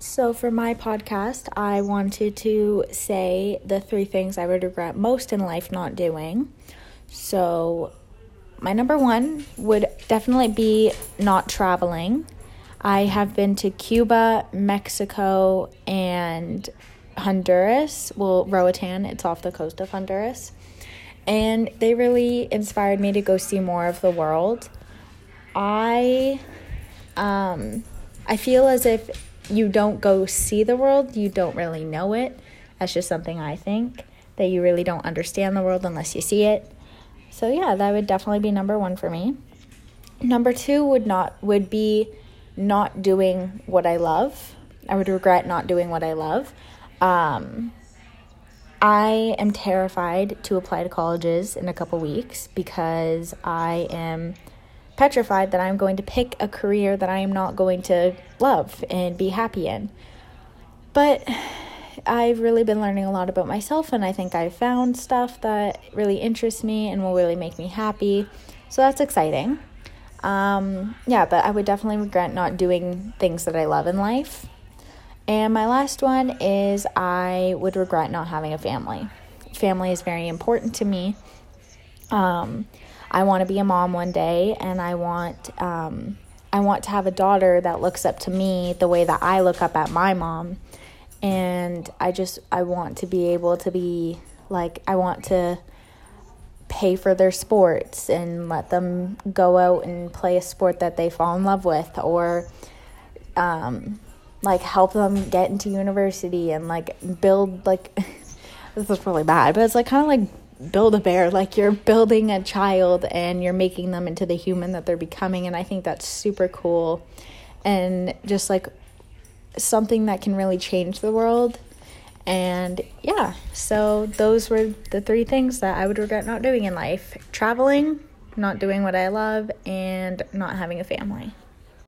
So, for my podcast, I wanted to say the three things I would regret most in life not doing. So, my number one would definitely be not traveling. I have been to Cuba, Mexico, and Honduras. Well, Roatan, it's off the coast of Honduras. And they really inspired me to go see more of the world. I um I feel as if you don't go see the world, you don't really know it. That's just something I think that you really don't understand the world unless you see it. So yeah, that would definitely be number 1 for me. Number 2 would not would be not doing what I love. I would regret not doing what I love. Um, I am terrified to apply to colleges in a couple weeks because I am petrified that I'm going to pick a career that I am not going to love and be happy in. But I've really been learning a lot about myself, and I think I've found stuff that really interests me and will really make me happy. So that's exciting. Um, yeah, but I would definitely regret not doing things that I love in life. And my last one is I would regret not having a family. Family is very important to me. Um, I want to be a mom one day, and I want um, I want to have a daughter that looks up to me the way that I look up at my mom. And I just I want to be able to be like I want to pay for their sports and let them go out and play a sport that they fall in love with or um, like help them get into university and like build like this is really bad but it's like kind of like build a bear like you're building a child and you're making them into the human that they're becoming and i think that's super cool. And just like something that can really change the world. And yeah so those were the three things that i would regret not doing in life. Traveling not doing what i love and not having a family